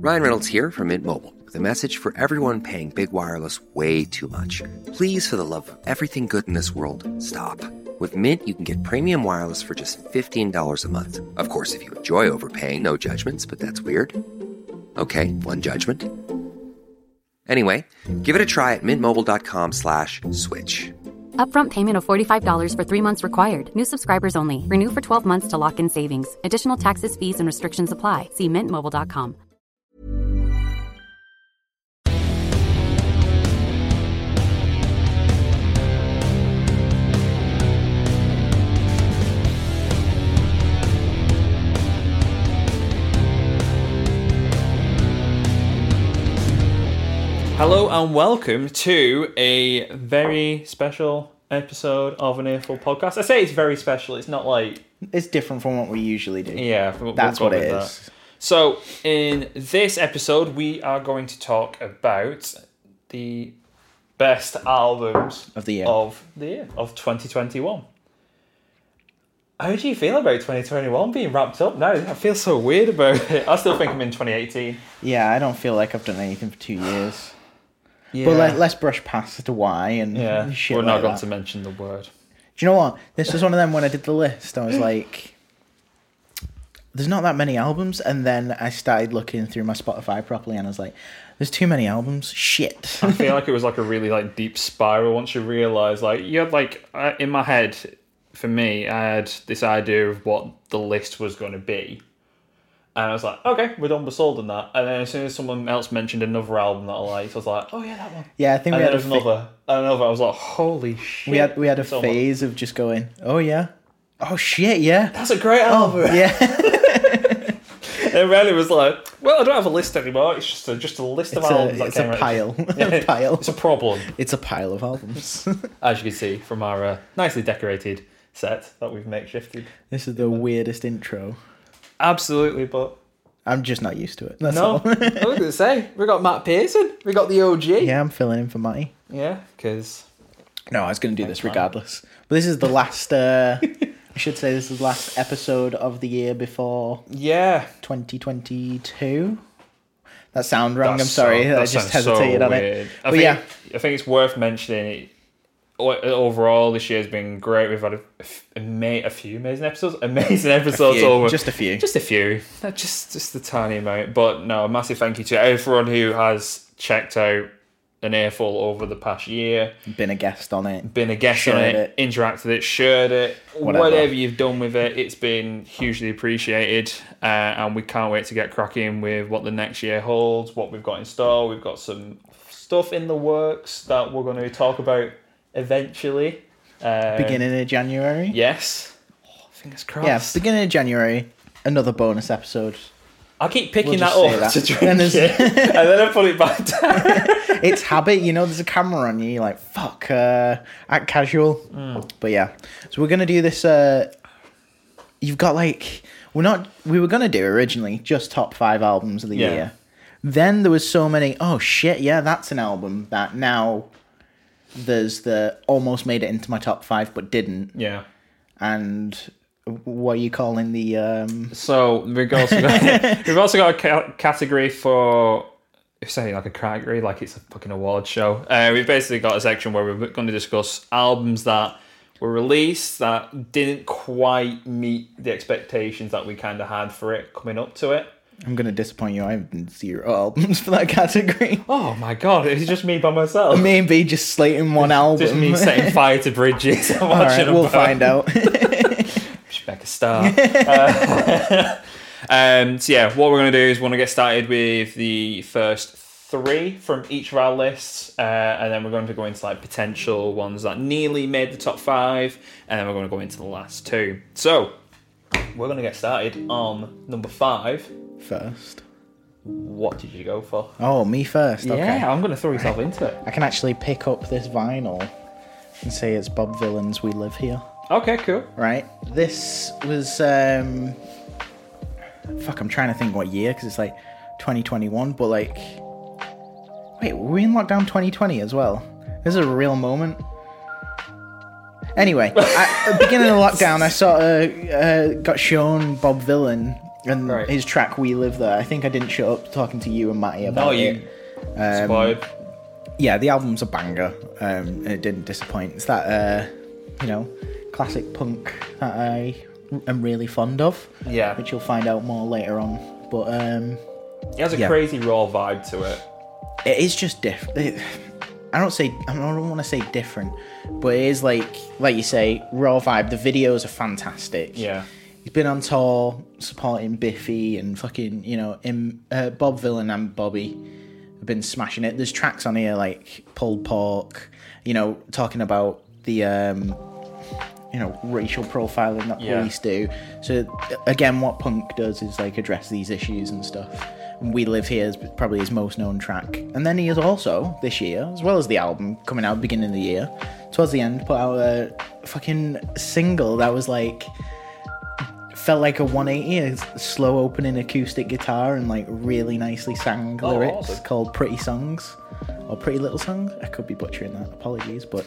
Ryan Reynolds here from Mint Mobile with a message for everyone paying big wireless way too much. Please, for the love of everything good in this world, stop. With Mint, you can get premium wireless for just $15 a month. Of course, if you enjoy overpaying, no judgments, but that's weird. Okay, one judgment. Anyway, give it a try at mintmobile.com slash switch. Upfront payment of $45 for three months required. New subscribers only. Renew for 12 months to lock in savings. Additional taxes, fees, and restrictions apply. See mintmobile.com. Hello and welcome to a very special episode of an Earful podcast. I say it's very special. It's not like It's different from what we usually do. yeah, we'll- That's we'll what it is. that. So in this episode, we are going to talk about the best albums Of the year. of the year of 2021. How do you feel about 2021 being wrapped up now? I feel so weird about it. I still think I'm in 2018. Yeah, I don't feel like I've done anything for two years. Yeah. But let, let's brush past the why and yeah, shit we're like not going that. to mention the word. Do you know what? This was one of them when I did the list. I was like, there's not that many albums. And then I started looking through my Spotify properly and I was like, there's too many albums. Shit. I feel like it was like a really like deep spiral once you realize like you had like in my head for me I had this idea of what the list was going to be and I was like okay we're done we're sold on that and then as soon as someone else mentioned another album that I liked I was like oh yeah that one yeah, I think and we had, a fa- another and another I was like holy shit we had we had a So much. phase of just going, oh yeah, oh shit, yeah, that's a great album oh yeah. and it was like well I don't have a list anymore it's just a, just a list of It's albums a, that it's a pile, a pile. it's a problem It's a pile of albums. as you can see from our uh, nicely decorated set that we've makeshifted this is the weirdest intro. Absolutely, but I'm just not used to it. That's no. all. I was going to say we got Matt Pearson. We got the OG. yeah, I'm filling in for Matty. yeah, because No, I was going to do this regardless. But this is the last. Uh, I should say this is the last episode of the year before yeah, 2022. That sound wrong. I'm sorry. so- I just sounds so hesitated on it. I But think, yeah, I think it's worth mentioning. It, overall, this year's been great. We've had a, a, a, few amazing episodes. Amazing episodes few, over just a few. Just a few. Just just a tiny amount. But no, a massive thank you to everyone who has checked out an earful over the past year. been a guest on it. been a guest on it, it. interacted with it, shared it, Whatever. whatever. you've done with it, it's been hugely appreciated, uh, and we can't wait to get cracking with what the next year holds, what we've got in store. We've got some stuff in the works that we're going to talk about eventually. Um, Beginning of January. yes. Oh, fingers crossed. Yeah, beginning of January. Another bonus episode. I keep picking We'll that up that. to And drink there's- it, and then I put it back down. It's habit, you know. There's a camera on you. You're like, fuck, uh, act casual. Hmm. But yeah, so we're gonna do this. Uh, you've got like, we're not. We were gonna do originally just top five albums of the Yeah. year. Then there was so many. Oh shit! Yeah, that's an album that now. There's the almost made it into my top five, but didn't. yeah. And what are you calling the? um So we've also got, we've also got a ca- category for if saying like a category like it's a fucking award show. Uh, we've basically got a section where we're going to discuss albums that were released that didn't quite meet the expectations that we kind of had for it coming up to it. I'm gonna disappoint you. I have zero albums for that category. Oh my god, it's just me by myself. Maybe just slating one album. just me setting fire to bridges. All right, we'll burn. find out. Should make a start. Uh, um, so yeah, what we're going to do is we're going to get started with the first three from each of our lists, uh, and then we're going to go into like potential ones that nearly made the top five, and then we're going to go into the last two. So we're going to get started on number five. First. What did you go for? Oh, me first. Okay. Yeah, I'm going to throw yourself into it. I can actually pick up this vinyl and say it's Bob Vylan's "We Live Here." Okay, cool. Right. This was um. Fuck, I'm trying to think what year because it's like 2021, but like, wait, were we in lockdown 2020 as well? This is a real moment. Anyway, I, beginning of lockdown, I sort of uh, got shown Bob Vylan and Right. his track "We Live There." I think I didn't shut up talking to you and Matty about No, it. you Um, yeah, the album's a banger, um, and it didn't disappoint. It's that, uh, you know, classic punk that I am really fond of. Yeah. which you'll find out more later on. But um, It has a yeah. crazy raw vibe to it. it is just different. I don't say I don't want to say different, but it is like like you say, raw vibe. The videos are fantastic. Yeah. He's been on tour supporting Biffy and fucking, you know, him, uh, Bob Vylan and Bobby have been smashing it. There's tracks on here like Pulled Pork, you know, talking about the, um, you know, racial profiling that Yeah. police do. So, again, what punk does is like address these issues and stuff. And We Live Here is probably his most known track. And then he has also, this year, as well as the album coming out beginning of the year, towards the end, put out a fucking single that was like felt like a 180 a slow opening acoustic guitar and like really nicely sang Oh, lyrics awesome. called pretty songs or pretty little songs i could be butchering that apologies but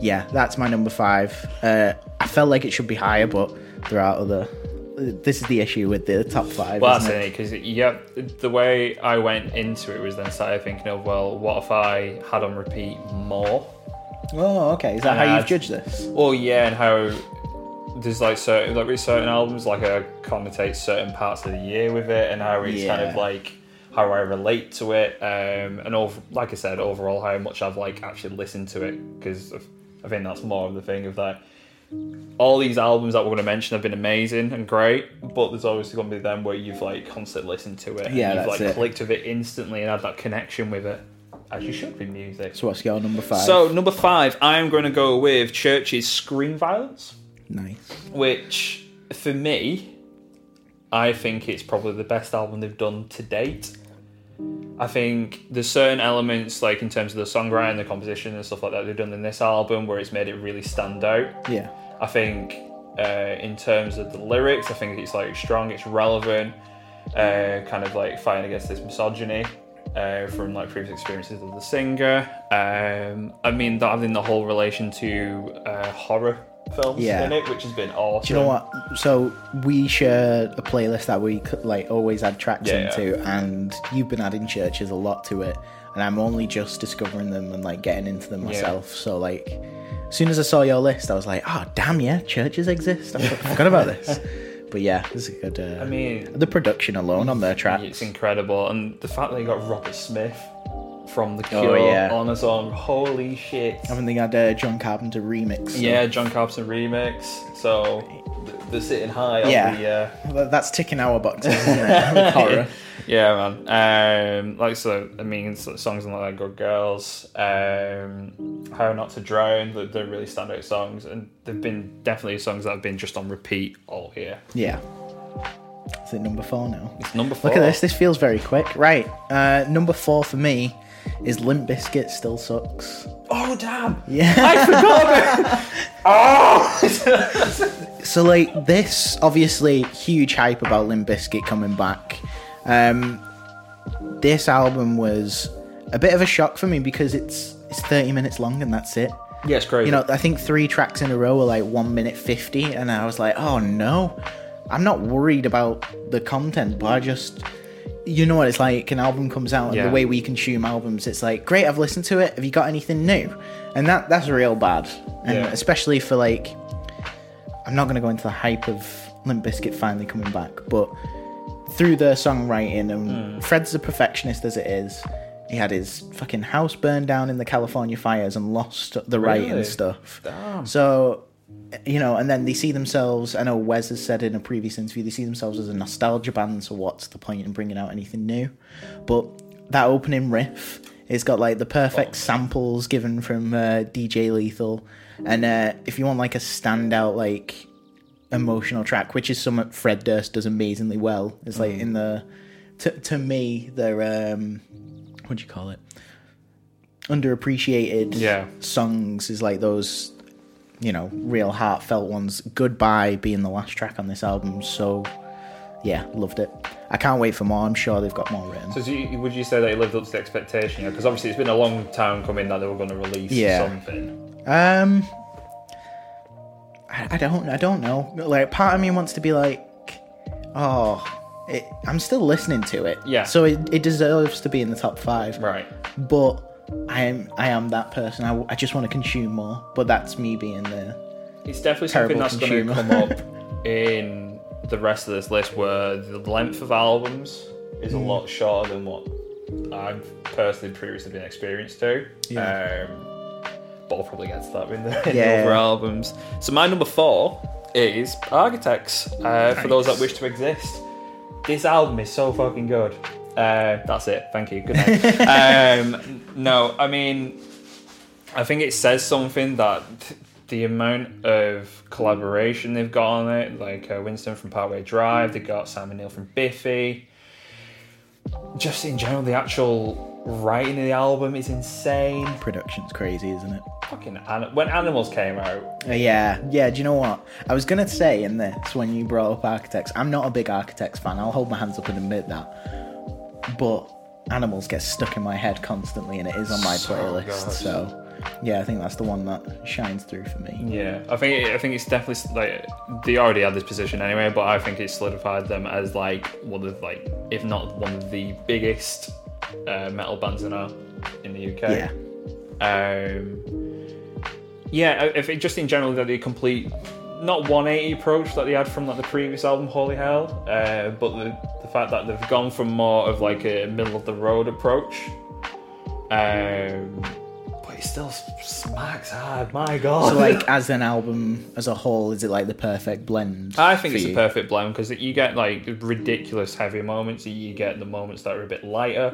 yeah that's my number five uh, i felt like it should be higher but there are other this is the issue with the top five Well, isn't that's it? because yeah, the way I went into it was then started thinking of, well, what if I had on repeat more? oh okay is that And how you've judged this Well, yeah, and how there's like certain like with certain albums, like I connotate certain parts of the year with it, and how it's kind of like how I relate to it, um, and over, like I said, overall how much I've like actually listened to it, because I think that's more of the thing of that. All these albums that we're going to mention have been amazing and great, but there's always going to be them where you've like constantly listened to it, and Yeah, you've like it. clicked with it instantly and had that connection with it, as you should with music. so what's your number five So number five, I am going to go with Chvrches Screen Violence, nice which for me, I think it's probably the best album they've done to date. I think there's certain elements, like in terms of the songwriting, the composition, and stuff like that, they've done in this album where it's made it really stand out. yeah I think uh, in terms of the lyrics, I think it's like strong, it's relevant, uh, kind of like fighting against this misogyny uh, from like previous experiences of the singer. Um, I mean, that having the whole relation to uh, horror films Yeah. in it, which has been awesome. Do you know what? So we share a playlist that we like always add tracks Yeah, yeah. into, and you've been adding Chvrches a lot to it, and I'm only just discovering them and like getting into them myself. So like, as soon as I saw your list, I was like, oh damn yeah, Chvrches exist. I forgot about this. But yeah, this is a good. Uh, I mean, the production alone on their tracks. it's incredible, and the fact that you got Robert Smith from The Oh, Cure yeah. on his song. holy shit! I haven't they had uh, John Carpenter remix. so- Yeah, John Carpenter remix. So th- they're sitting high Yeah. on the. Uh, that's ticking our boxes, isn't it? Horror. Yeah, man. Um, like so, I mean, songs like "Good Girls," um, "How Not to Drown," they're, they're really standout songs, and they've been definitely songs that have been just on repeat all year. Yeah. Is it number four now? It's number four. Look at this. This feels very quick. Right. Uh, number four for me is Limp Bizkit still sucks. Oh damn! Yeah. I forgot about. oh. so like this, obviously huge hype about Limp Bizkit coming back. Um, this album was a bit of a shock for me because it's it's 30 minutes long and that's it. yeah, it's crazy. You know, I think three tracks in a row were like one minute 50, and I was like, oh no. I'm not worried about the content, but I just. You know what it's like? An album comes out, and Yeah. the way we consume albums, it's like, great, I've listened to it. Have you got anything new? And that that's real bad. And Yeah. especially for like. I'm not going to go into the hype of Limp Bizkit finally coming back, but through the songwriting, and Hmm. Fred's a perfectionist as it is. He had his fucking house burned down in the California fires and lost the writing stuff. Damn. So, you know, and then they see themselves. I know Wes has said in a previous interview they see themselves as a nostalgia band. So what's the point in bringing out anything new? But that opening riff, it's got like the perfect samples given from uh, DJ Lethal, and uh, if you want like a standout like emotional track, which is something Fred Durst does amazingly well, is like in the to to me they're um what do you call it underappreciated Yeah. songs is like those you know real heartfelt ones goodbye being the last track on this album so yeah loved it i can't wait for more i'm sure they've got more written So, you, would you say that it lived up to the expectation? Because obviously, it's been a long time coming that they were going to release Yeah. something. um I, I don't i don't know like part of me wants to be like oh it, I'm still listening to it. Yeah. So it, it deserves to be in the top five. Right. But I am I am that person. I, I just want to consume more. But that's me being there. It's definitely something that's going to come up in the rest of this list where the length of albums is a Mm. lot shorter than what I've personally previously been experienced to. Yeah. Um, but I'll probably get to that in the, in Yeah. the other albums. So my number four is Architects, uh, for those that wish to exist. This album is so fucking good. Uh, that's it. Thank you. Good night. um, no, I mean, I think it says something that the amount of collaboration they've got on it, like uh, Winston from Parkway Drive, they got Simon Neil from Biffy. Just in general, the actual writing of the album is insane. production's crazy, isn't it? Fucking an- when Animals came out, Uh, yeah, yeah. Do you know what I was gonna say in this when you brought up Architects? I'm not a big Architects fan. I'll hold my hands up and admit that. But Animals gets stuck in my head constantly, and it is on my So playlist. good. So, yeah, I think that's the one that shines through for me. yeah, I think I think it's definitely like they already had this position anyway, but I think it solidified them as like one of like if not one of the biggest uh, metal bands in our in the UK. Yeah, Um, yeah, if it, just in general that the complete not 180 approach that they had from like the previous album, Holy Hell, uh, but the fact that they've gone from more of like a middle of the road approach. Um, but it still smacks hard. My God. So, like, as an album as a whole, is it like the perfect blend? I think for it's a perfect blend because you get like ridiculous heavy moments, you get the moments that are a bit lighter.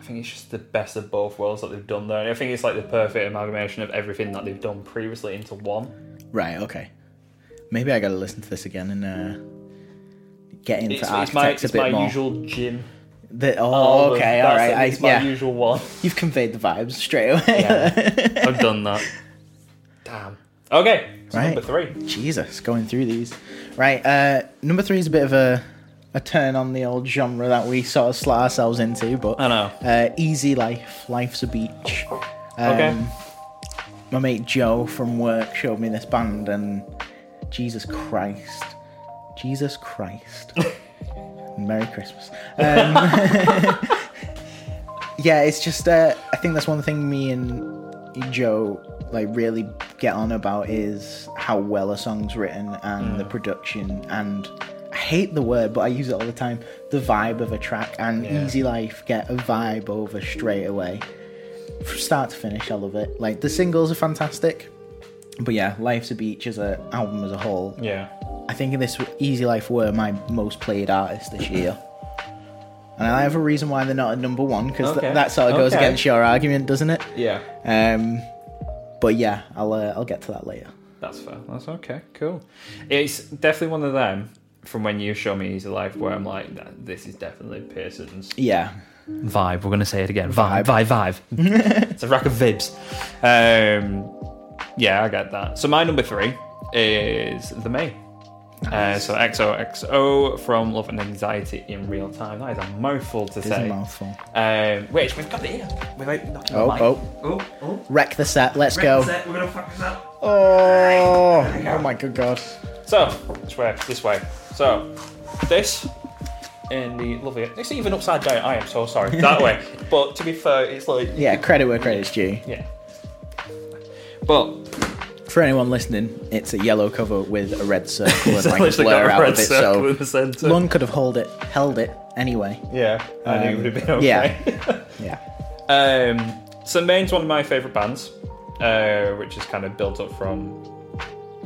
I think it's just the best of both worlds that they've done there. I think it's like the perfect amalgamation of everything that they've done previously into one. Right. Okay. Maybe I got to listen to this again and uh, get into It's, it's Architects my, a bit my more. usual gym. The- oh, album. okay. All That's right. I, It's my yeah. usual one. You've conveyed the vibes straight away. Yeah. I've done that. Damn. Okay. So Right. number three. Jesus, going through these. Right, uh, number three is a bit of a, a turn on the old genre that we sort of slot ourselves into, but I know. Uh, Easy Life, Life's a Beach. Um, Okay. My mate Joe from work showed me this band, and Jesus Christ. Jesus Christ. Merry Christmas. Um, yeah, it's just, uh, I think that's one thing me and Joe like really get on about is how well a song's written and the production and I hate the word but I use it all the time the vibe of a track and Yeah. Easy Life get a vibe over straight away from start to finish I love it like the singles are fantastic but yeah Life's a Beach as a album as a whole Yeah. I think this Easy Life were my most played artist this year. And I have a reason why they're not at number one because Okay. that sort of goes Okay. against your argument, doesn't it? Yeah. Um, but yeah, I'll uh, I'll get to that later. That's fair. That's okay. Cool. It's definitely one of them from when you show me Easy Life where I'm like, this is definitely Pearson's Yeah, vibe. We're gonna say it again. Vibe, vibe, vibe. it's a rack of vibes. Um, yeah, I get that. So my number three is the Maine. Uh, so XOXO from Love and Anxiety in Real Time. That is a mouthful to it's a say. mouthful. Um, which we've got it here. Without knocking Oh, the mic. oh. oh, oh. Wreck the set. Let's go. That's it. We're gonna fuck this up. Oh, oh my good god. So, this way, this way. So, this in the lovely. It's even upside down. I am so sorry. That way. But to be fair, it's like Yeah, credit where credit's due. yeah. But For anyone listening, it's a yellow cover with a red circle and like a blur out of it. So. Lunn could have hold it, held it anyway. Yeah, I knew it would have been Um, okay. Yeah. Um, so Maine's one of my favourite bands, uh, which is kind of built up from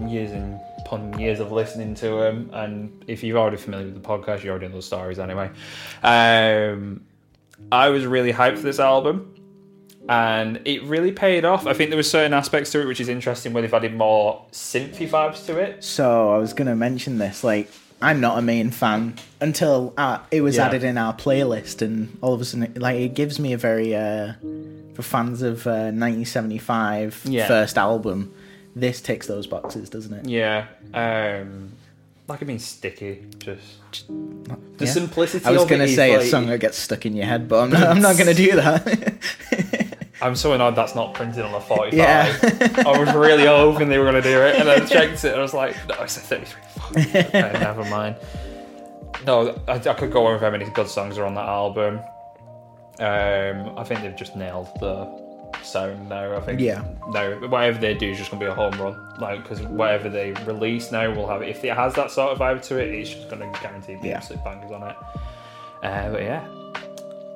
years and upon years of listening to them. And if you're already familiar with the podcast, you already know the stories anyway. Um, I was really hyped for this album, and it really paid off. I think there were certain aspects to it which is interesting where they've added more synthy vibes to it. So I was gonna mention this. Like, I'm not a Maine fan until uh, it was Yeah. added in our playlist, and all of a sudden, like, it gives me a very uh, for fans of uh, 1975 Yeah. first album. This ticks those boxes, doesn't it? Yeah. Um, like it being sticky, just the Yeah. simplicity. I was it is say a song that gets stuck in your head, but I'm not, I'm not gonna do that. I'm so annoyed that's not printed on a 45. Yeah. I was really hoping they were going to do it, and I checked it, and I was like, no, it's a 33. Fuck. okay, never mind. no, I, I could go on with how many good songs are on that album. Um, I think they've just nailed the sound now. I think Yeah. no, whatever they do is just gonna be a home run. Like because whatever they release now will have if it has that sort of vibe to it, it's just gonna guarantee be Yeah. absolute bangers on it. Uh, but yeah.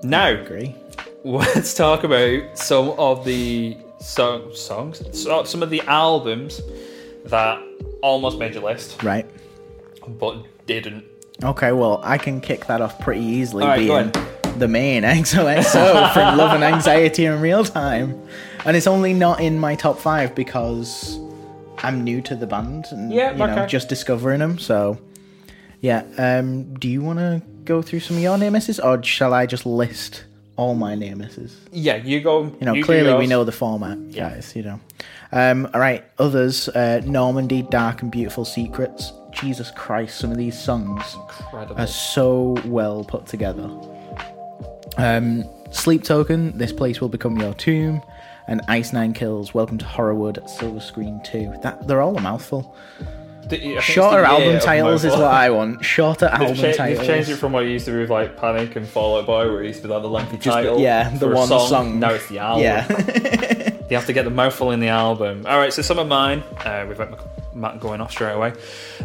Now Agree. Let's talk about some of the so- songs, so, some of the albums that almost made your list Right. but didn't. Okay, well, I can kick that off pretty easily, right, being the Maine XOXO from Love and Anxiety in Real Time. And it's only not in my top five because I'm new to the band and Yeah, you know, okay. just discovering them. So, yeah. Um, do you want to go through some of your near misses, or shall I just list all my near misses? Yeah, you go. You know, you clearly we know the format, Yeah. guys. You know. Um, all right, others. Uh, Normandie, Dark and Beautiful Secrets. Jesus Christ, some of these songs Incredible. are so well put together. Um, Sleep Token, This Place Will Become Your Tomb, and Ice Nine Kills, Welcome to Horrorwood, Silver Screen 2. That They're all a mouthful. The- I think it's Shorter album titles is what I want. Shorter album cha- titles. they've changed it from what it used to be with like Panic and Fall Out Boy, where it used to be like the lengthy title. yeah, the one song. song. Now it's the album. Yeah. You have to get the mouthful in the album. All right, so some of mine, uh, got Matt going off straight away.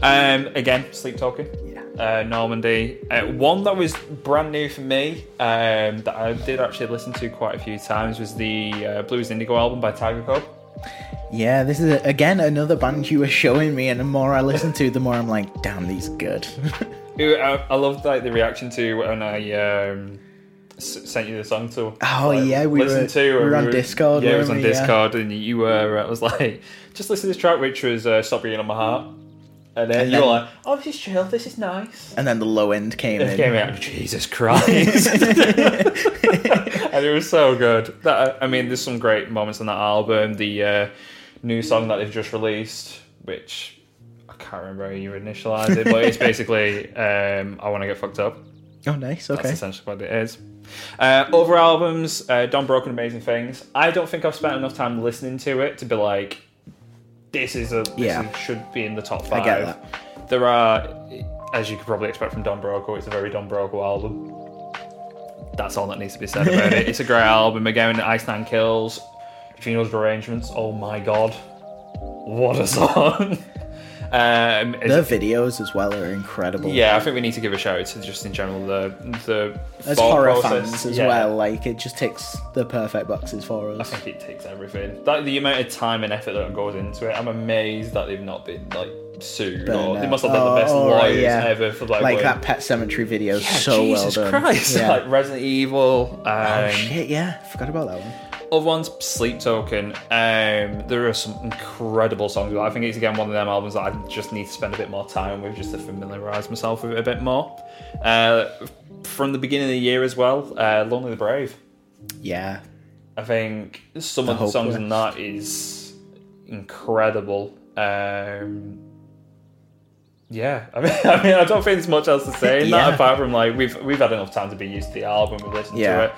Um, again, Sleep Token. Yeah. Uh, Normandie. Uh, one that was brand new for me um, that I did actually listen to quite a few times was the uh, Blues Indigo album by Tigercub. Yeah, this is, again, another band you were showing me, and the more I listen to, the more I'm like, damn, these good. I, I loved like the reaction to when I um, s- sent you the song to. Oh, like, yeah, we listened were- to. we were on Discord, Yeah, it was on we? Yeah. Discord, and you were. I was like, just listen to this track, which was uh, "Stop Being on My Heart," and then And you're then- like, "Oh, this is chill. This is nice." and then the low end came It in. came out. Jesus Christ! and it was so good. That I mean, there's some great moments on that album. The uh, new song that they've just released, which I can't remember how you initialized it, but it's basically um, "I Want to Get Fucked Up." Oh, nice. Okay. That's Okay. essentially what it is. Uh, other albums, uh, Don Broco, Amazing Things. I don't think I've spent enough time listening to it to be like, this is a this Yeah. is- should be in the top five. I get that. There are, as you could probably expect from Don Broco, it's a very Don Broco album. That's all that needs to be said about it. It's a great album. Again, Ice Nine Kills, Funerals Arrangements. Oh my god, what a song! Um, The videos as well are incredible. yeah, I think we need to give a shout out to just in general the the As horror process. fans as Yeah. well, like it just ticks the perfect boxes for us. I think it takes everything. Like the amount of time and effort that goes into it, I'm amazed that they've not been like sued or they must have been Oh, the best oh, lawyers yeah. ever for like, Like that Pet Sematary video Yeah, so Jesus well done. Christ, Yeah. like Resident Evil. Um, oh shit, yeah, forgot about that one. Other ones, Sleep Token. Um, there are some incredible songs. I think it's again one of them albums that I just need to spend a bit more time with, just to familiarise myself with it a bit more. Uh, from the beginning of the year as well, uh, Lonely the Brave. Yeah, I think some The of the songs in that is incredible. Um, yeah, I mean, I mean, I don't think there's much else to say in Yeah. that apart from like we've we've had enough time to be used to the album, we've listened Yeah. to it.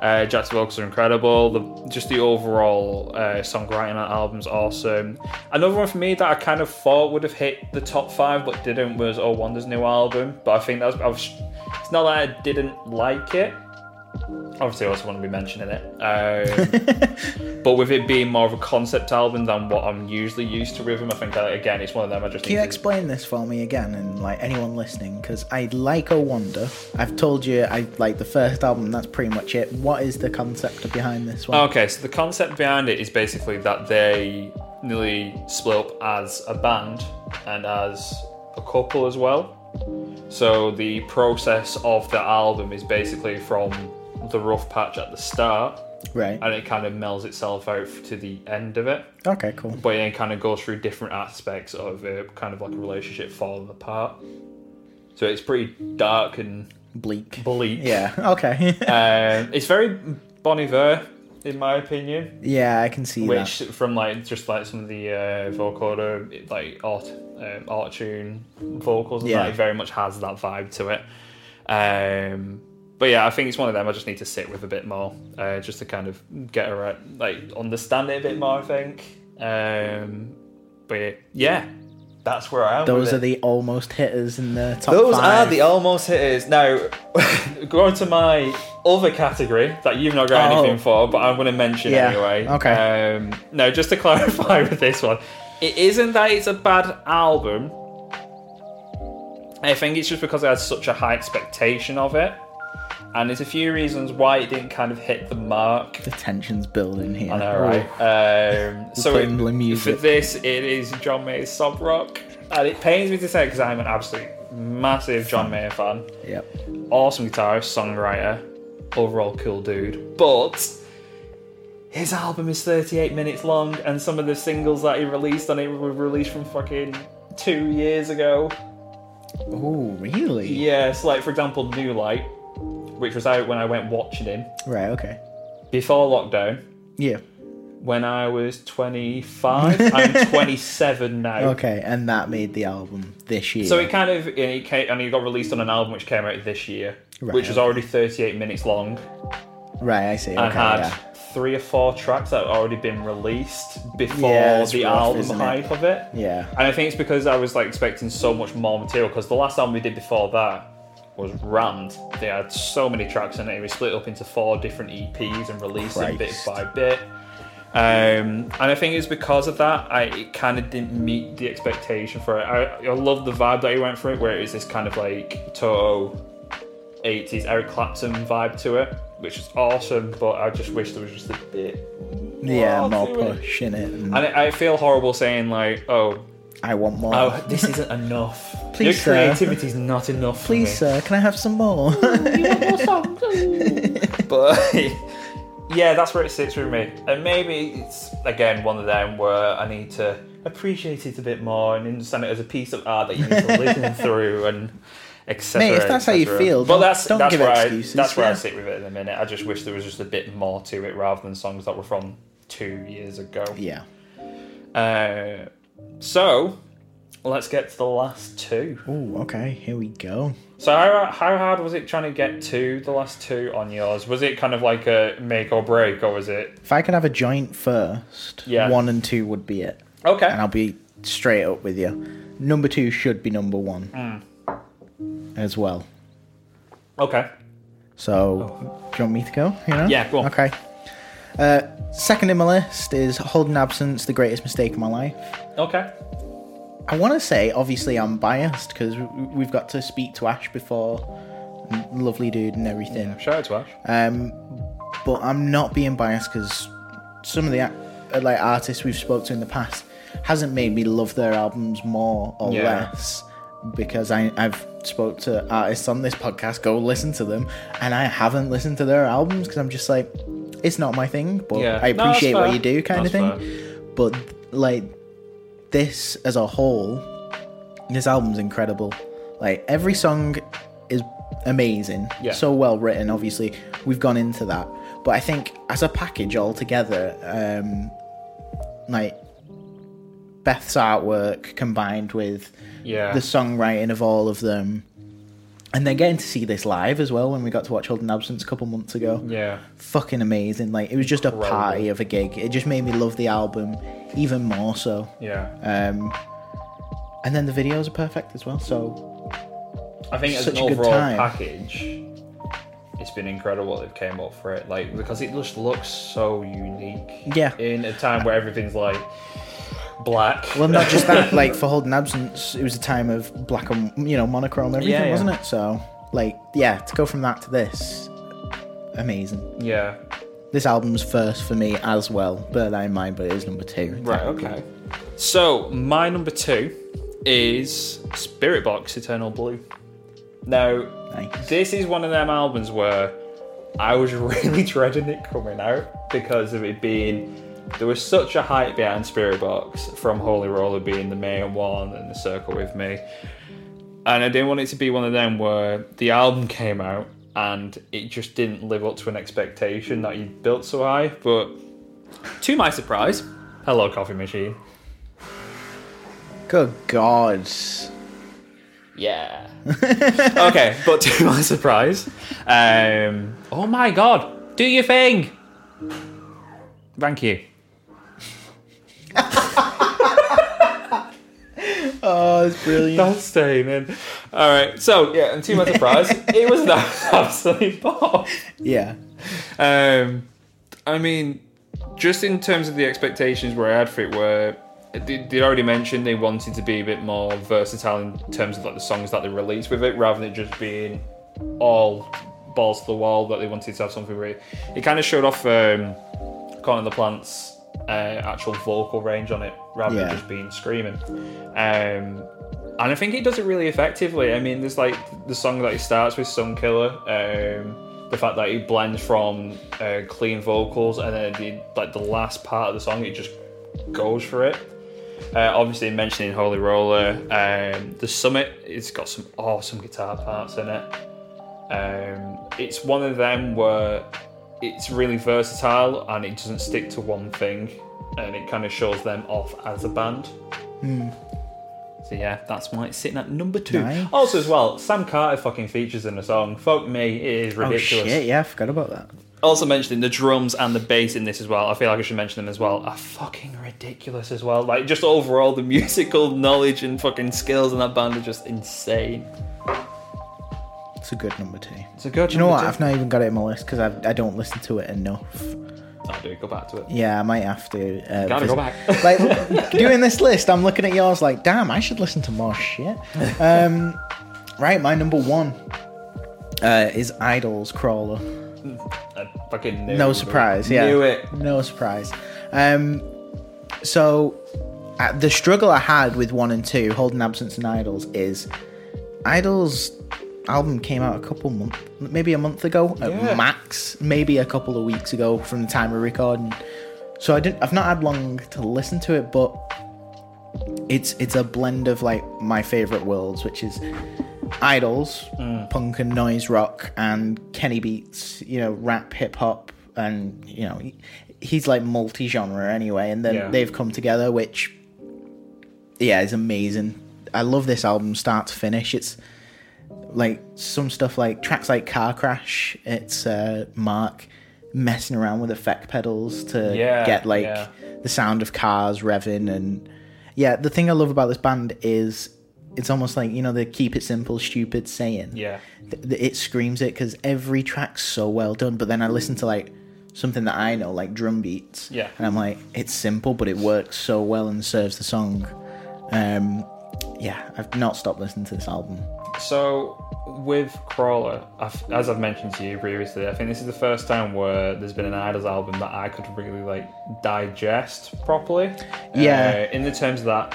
Uh, Jack's vocals are incredible. The, just the overall uh, songwriting on album's awesome. Another one for me that I kind of thought would have hit the top five but didn't was Oh Wonder's new album. But I think that's was. It's not that I didn't like it. Obviously, I also want to be mentioning it. Um, but with it being more of a concept album than what I'm usually used to with him, I think that, again, it's one of them I just Can you to explain this for me again, and like anyone listening? Because I like Oh Wonder. I've told you I like the first album. That's pretty much it. What is the concept behind this one? Okay, so the concept behind it is basically that they nearly split up as a band and as a couple as well. So the process of the album is basically from the rough patch at the start, Right. and it kind of melds itself out to the end of it. Okay. Cool. But it kind of goes through different aspects of a kind of like a relationship falling apart. So it's pretty dark and Bleak. bleak. Yeah. Okay. Um, it's very Bon Iver, in my opinion. yeah, I can see which that. from like just like some of the uh, vocoder like art um, auto-tune vocals and Yeah. that it very much has that vibe to it um but yeah i think it's one of them i just need to sit with a bit more uh, just to kind of get around like understand it a bit more i think um but yeah that's where I am. Those are it. the almost hitters in the top Those five. are the almost hitters. Now, going to my other category that you've not got Oh. anything for, but I'm going to mention Yeah, anyway. okay. Um, no, just to clarify with this one, it isn't that it's a bad album. I think it's just because I had such a high expectation of it. And there's a few reasons why it didn't kind of hit the mark. The tension's building here. I know, right? Um, so it- for this, it is John Mayer's Sob Rock, and it pains me to say because I'm an absolute massive John Mayer fan. Yep. Awesome guitarist, songwriter, overall cool dude. But his album is 38 minutes long, and some of the singles that he released on it were released from fucking two years ago. Oh, really? Yes, like for example, New Light, which was out when I went watching him Right. Okay. before lockdown. Yeah. when I was 25. I'm 27 now. Okay, and that made the album this year. So it kind of it came, and it got released on an album which came out this year, Right, which was okay. already 38 minutes long right, I see. Okay, and had yeah. three or four tracks that had already been released before Yeah, the rough, album isn't it? hype of it. Yeah. And I think it's because I was like expecting so much more material because the last album we did before that was rammed. They had so many tracks in it. It was split up into four different EPs and released bit by bit. Um, and I think it's because of that I it kind of didn't meet the expectation for it. I, I love the vibe that he went for it, where it was this kind of like Toto 80s Eric Clapton vibe to it, which is awesome. But I just wish there was just a bit. Yeah, more more it. push in it. And And I, I feel horrible saying like, oh, I want more. oh, this isn't enough. Please, Your sir. creativity's not enough. for Please, me. sir, can I have some more? You want more songs? But yeah, that's where it sits with me. And maybe it's again one of them where I need to appreciate it a bit more and understand it as a piece of art that you need to listen through and etc. Mate, if that's how you etc.. feel, but that's don't that's give where excuses, I that's where I sit with it in a minute. I just wish there was just a bit more to it rather than songs that were from two years ago. yeah. Uh, so let's get to the last two. Oh, okay. Here we go. So how, how hard was it trying to get to the last two on yours? Was it kind of like a make or break, or was it If I could have a joint first, Yeah. one and two would be it. okay? And I'll be straight up with you. Number two should be number one Hmm. as well. Okay. So, do you want me to go? You know? Yeah, go on. Okay. Uh, second in my list is Holding Absence, the greatest mistake of my life. Okay. I want to say, obviously, I'm biased because we've got to speak to Ash before. Lovely dude and everything. Shout out to Ash. Um, but I'm not being biased because some of the uh, like artists we've spoke to in the past hasn't made me love their albums more or Yeah. less because I, I've spoke to artists on this podcast go listen to them and I haven't listened to their albums because I'm just like it's not my thing but Yeah. I No, appreciate what you do kind That's of thing but like this as a whole this album's incredible. Like every song is amazing. Yeah. so well written obviously. We've gone into that. But i think as a package altogether um like beth's artwork combined with Yeah. the songwriting of all of them and then getting to see this live as well when we got to watch Holding Absence a couple months ago Yeah. fucking amazing like it was just a party of a gig it just made me love the album even more so Yeah. um and then the videos are perfect as well so I think as such an a good overall package, it's been incredible they've came up for it. Like because it just looks so unique. Yeah. In a time where everything's like black. Well, not just that. Like for holding absence, it was a time of black and you know monochrome everything, Yeah, yeah. wasn't it? So, like, yeah, to go from that to this, amazing. yeah. This album's first for me as well. Bear that in mind, but it is number two. Right. Okay. So my number two is Spiritbox Eternal Blue. Now Nice. this is one of them albums where I was really dreading it coming out because of it being there was such a hype behind Spiritbox from Holy Roller being the main one and the Circle with Me, and I didn't want it to be one of them where the album came out and it just didn't live up to an expectation that you built so high. But to my surprise, hello coffee machine. Good God. Yeah. okay, but to my surprise, um, oh my god, do your thing. Thank you. Oh, it's brilliant. That's staying in. All right. So yeah, and to my surprise, it was an absolute bomb. yeah. Um, I mean, just in terms of the expectations where I had for it, were they, they already mentioned they wanted to be a bit more versatile in terms of like the songs that they released with it, rather than just being all balls to the wall. That they wanted to have something where it, it kind of showed off um, Courtney LaPlante's uh, actual vocal range on it, rather Yeah. than just being screaming. Um, and I think it does it really effectively. I mean, there's like the song that it starts with, "Sun Killer." Um, the fact that he blends from uh, clean vocals and then the like the last part of the song, it just goes for it. Uh, obviously, mentioning Holy Roller, um, the Summit, it's got some awesome guitar parts in it. Um, it's one of them where it's really versatile and it doesn't stick to one thing, and it kind of shows them off as a band. Hmm. So yeah, that's why it's sitting at number two. Nice. Also, as well, Sam Carter fucking features in the song. Fuck me, it is ridiculous. Oh ridiculous. shit! Yeah, I forgot about that. Also mentioning the drums and the bass in this as well. I feel like I should mention them as well. Are fucking ridiculous as well. Like just overall, the musical knowledge and fucking skills in that band are just insane. It's a good number two. It's a good. Do you know what? number I've not even got it in my list because I don't listen to it enough. two. I'll do. Go back to it. Yeah, I might have to. Uh, Gotta visit- go back. like doing this list, I'm looking at yours like, damn, I should listen to more shit. Um, right, my number one uh, is Idles Crawler. I fucking knew. No it. surprise, yeah. Knew it. No surprise. Um, so uh, the struggle I had with one and two, Holding Absence and Idles, is Idles album came out a couple months, maybe a month ago Yeah. at max, maybe a couple of weeks ago from the time of recording. So I didn't. I've not had long to listen to it, but it's it's a blend of like my favorite worlds, which is Idles, mm. punk and noise rock, and Kenny Beats, you know, rap, hip hop, and you know, he, he's like multi genre anyway. And then Yeah. they've come together, which yeah, is amazing. I love this album start to finish. It's like some stuff like tracks like Car Crash. It's uh, Mark messing around with effect pedals to Yeah, get like yeah. the sound of cars revving and yeah the thing i love about this band is it's almost like you know the keep it simple stupid saying Yeah. It screams it because every track's so well done but then i listen to like something that i know like drum beats Yeah. and i'm like it's simple but it works so well and serves the song um yeah i've not stopped listening to this album So with Crawler, I've, as I've mentioned to you previously, I think this is the first time where there's been an Idles album that I could really like digest properly. Yeah. Uh, in the terms of that,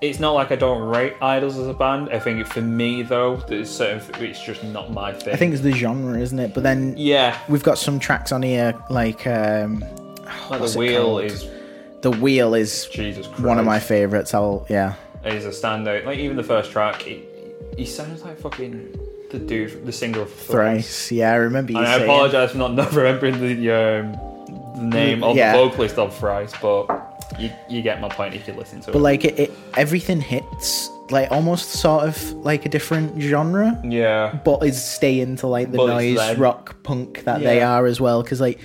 it's not like I don't rate Idles as a band. I think for me though, there's certain it's just not my thing. i think it's the genre isn't it but then yeah, we've got some tracks on here like um like the wheel called? is the wheel is Jesus Christ. one of my favorites i'll yeah is a standout. Like even the first track, it, he sounds like fucking the dude, the singer of Thrice. yeah i remember you And I apologise for not, not remembering the, um, the name of Yeah. the vocalist of Thrice, but you, you get my point if you listen to but it. But like it, it everything hits like almost sort of like a different genre yeah, but is stay into like the But noise rock punk that they are as well because like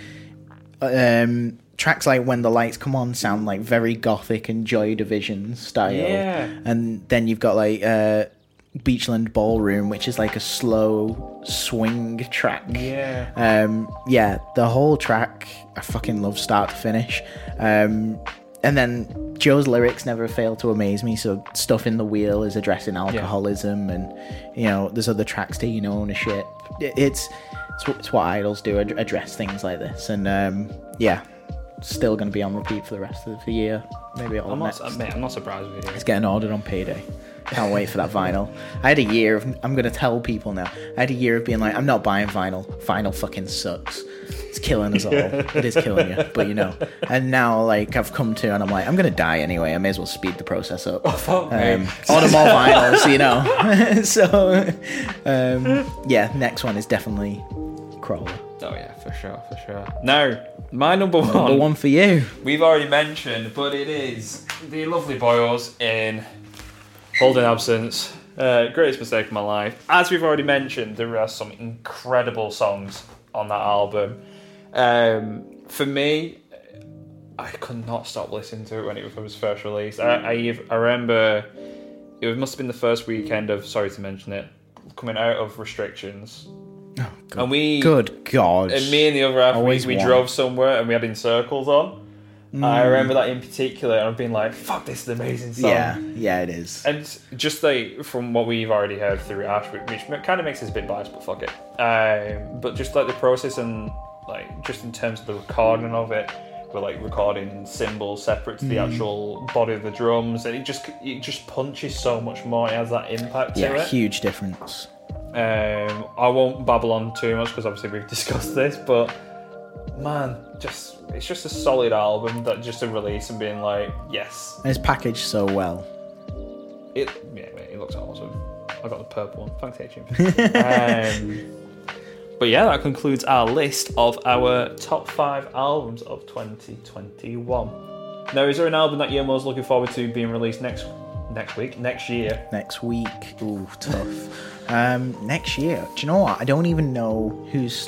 um tracks like when the lights come on sound like very gothic and joy division style. Yeah. and then you've got like uh beachland ballroom which is like a slow swing track. Yeah, um yeah the whole track i fucking love start to finish. Um and then joe's lyrics never fail to amaze me so stuff in the wheel is addressing alcoholism and you know there's other tracks taking ownership. It- it's it's, it's what Idles do ad- address things like this. And um yeah still going to be on repeat for the rest of the year maybe all I'm next not, mate, I'm not surprised with it's getting ordered on payday. Can't wait for that vinyl. I had a year of. I'm gonna tell people now. I had a year of being like, I'm not buying vinyl. Vinyl fucking sucks. It's killing us all. It is killing you, but you know. And now, like, I've come to, and I'm like, I'm gonna die anyway. I may as well speed the process up. Oh, fuck um, order more vinyls, you know. so, um, yeah, next one is definitely Crawler. Oh yeah, for sure, for sure. Now, my number one, Number one for you. we've already mentioned, but it is the lovely boys in Holding Absence. Uh, greatest mistake of my life. As we've already mentioned, there are some incredible songs on that album. Um, for me, I could not stop listening to it when it was first released. I, I, I remember it must have been the first weekend of sorry to mention it, coming out of restrictions. Oh, good, And we good God. and me and the other half we, Always we one. drove somewhere and we had in circles on. I remember that in particular and I've been like, fuck this is an amazing song. yeah, yeah, it is. And just like from what we've already heard through Ash, which kind of makes us a bit biased, but fuck it. Um, but just like the process and like just in terms of the recording of it, we're like recording cymbals separate to the Mm. actual body of the drums, and it just it just punches so much more. It has that impact to Yeah, huge difference. Um, I won't babble on too much because obviously we've discussed this, but man, just it's just a solid album that just a release and being like, yes, And it's packaged so well. it yeah, mate, it looks awesome. I got the purple one. Thanks, HM. um, but yeah, that concludes our list of our top five albums of 2021. Now, is there an album that you're most looking forward to being released next next week, next year? Next week, ooh, tough. um, next year, do you know what? I don't even know who's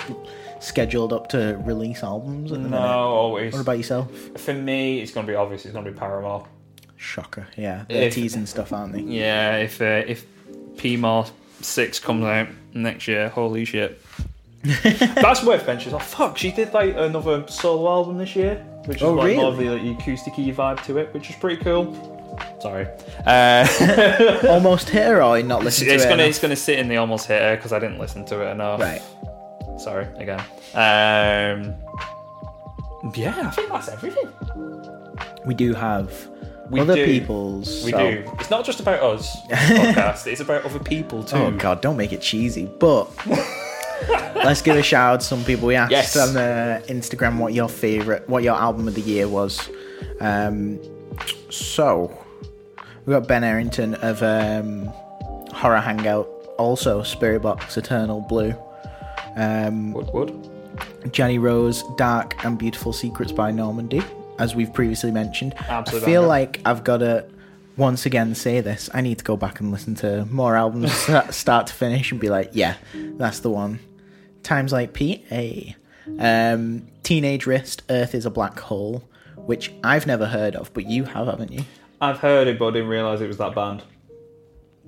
scheduled up to release albums at the No, minute. always. What about yourself? For me, it's going to be obvious. It's going to be Paramore. Shocker. Yeah, they're If- teasing stuff, aren't they? Yeah, if uh, if PMAR six comes out next year, holy shit. That's worth mentioning. Oh fuck, she did like another solo album this year, which is Oh, like more of the like, acoustic-y vibe to it, which is pretty cool. Sorry, uh, Almost hit her or not it's, listen to it's it. gonna enough? it's gonna sit in the almost hitter because I didn't listen to it enough. Right. Sorry again. Um, yeah, I think that's everything. We do have We other do. people's. We so- do. It's not just about us podcast. It's about other people too. Oh god, don't make it cheesy. But let's give a shout out to some people. We asked Yes. on uh, Instagram what your favorite, what your album of the year was. Um, so we've got Ben Errington of um, Horror Hangout, also Spiritbox Eternal Blue. Um, Wood, wood. Jenny Rose, Dark and Beautiful Secrets by Normandie, as we've previously mentioned. Absolute I feel like I've got to once again say this. I need to go back and listen to more albums start to finish and be like, yeah, that's the one. Times like Pete, a um, Teenage Wrist, Earth is a Black Hole, which I've never heard of, but you have, haven't you? I've heard it, but I didn't realise it was that band.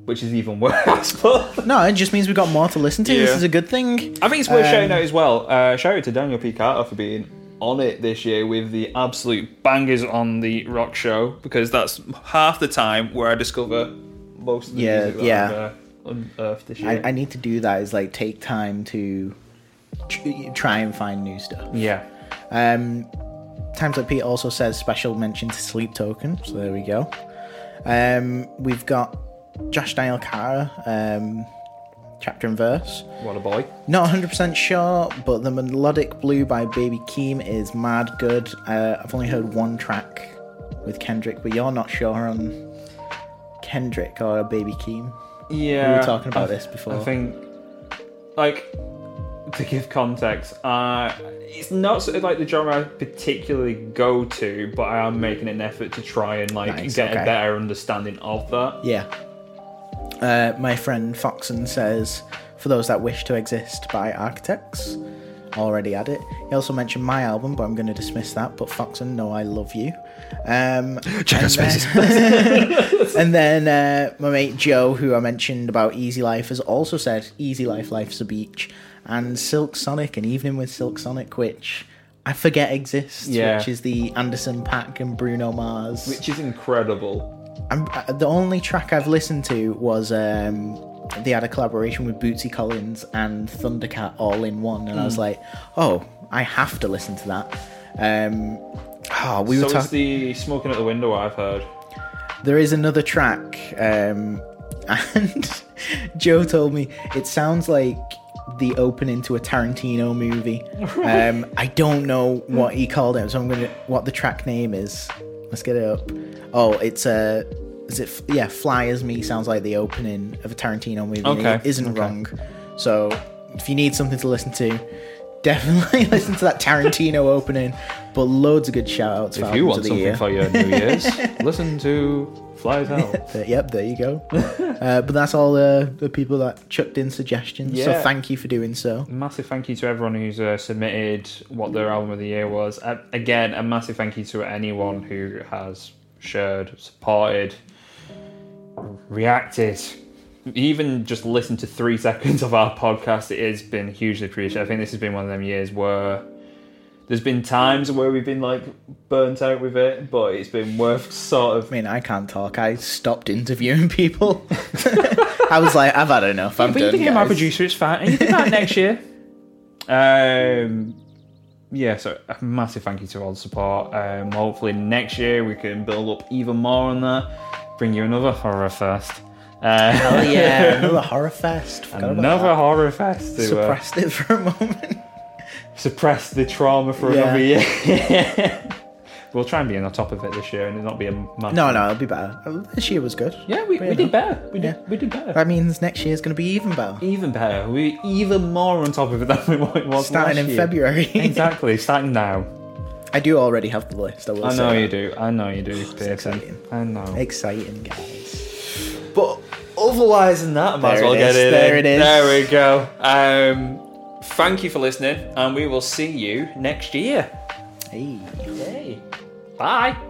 Which is even worse. But No, it just means we've got more to listen to. This is a good thing. I think it's worth Um, shouting out as well. Uh, shout out to Daniel P. Carter for being on it this year with the absolute bangers on the rock show because that's half the time where I discover most of the Yeah, music yeah. I've uh, unearthed this year. I, I need to do that. Is like take time to tr- try and find new stuff. yeah. Um, Times like Pete also says special mention to Sleep Token, so there we go. Um, we've got Josh Daniel Cara, um, chapter and verse. What a boy. Not 100% sure, but the melodic blue by Baby Keem is mad good. Uh, I've only heard one track with Kendrick, but you're not sure on Kendrick or Baby Keem. Yeah. We were talking about I- this before. I think, like, to give context, uh, it's not sort of like the genre I particularly go to, but I am making an effort to try and like Nice, get okay. a better understanding of that. Yeah. Uh, my friend Foxon says, for those that wish to exist by architects. Already had it. He also mentioned my album, but I'm going to dismiss that. But Foxon, no, I love you. Um, Check out and spaces. then, and then uh, my mate Joe, who I mentioned about Easy Life, has also said Easy Life, Life's a Beach, and Silk Sonic, and evening with Silk Sonic, which I forget exists, Yeah. which is the Anderson Paak and Bruno Mars. Which is incredible. I'm, uh, the only track I've listened to was um, they had a collaboration with Bootsy Collins and Thundercat all in one, and I Hmm. was like, oh, I have to listen to that. Um, oh, we so were it's talking. the smoking at the window I've heard. There is another track, um, and Joe told me it sounds like the opening to a Tarantino movie. Um, I don't know what he called it, so I'm gonna what the track name is. Let's get it up. Oh, it's a. Is it? Yeah, Fly as Me sounds like the opening of a Tarantino movie. and Okay, It isn't okay. wrong. So if you need something to listen to, definitely listen to that Tarantino opening. But loads of good shout outs for If you want something year. for your New Year's, listen to Fly as Hell. Uh, yep, there you go. uh, but that's all the, the people that chucked in suggestions. So thank you for doing so. Massive thank you to everyone who's uh, submitted what their album of the year was. Uh, again, a massive thank you to anyone who has shared, supported, reacted, even just listened to three seconds of our podcast, it has been hugely appreciated. I think this has been one of them years where there's been times where we've been like burnt out with it, but it's been worth sort of I mean, I can't talk. I stopped interviewing people. I was like, I've had enough. I'm but you done. became our guys. producer, it's fine. And you did that next year. Um, yeah, so a massive thank you to all the support. Um, hopefully next year we can build up even more on that. Bring you another horror fest. Uh, Hell yeah, another horror fest. Forgot another horror fest to uh, Suppressed it for a moment. Suppress the trauma for Yeah. another year. we'll try and be on the top of it this year and it not be a month. No, no, it'll be better. Uh, This year was good. Yeah, we, we did better. We did, Yeah. we did better. That means next year's going to be even better. even better. We even more on top of it than we was Starting in year. February. exactly, starting now. I do already have the list. I will I know that. you do. I know you do, Pearson. exciting. I know. Exciting, guys. But otherwise than that, I might as well get is, it. there in. it is. There we go. Um, thank you for listening, and we will see you next year. Hey. Yay. Bye.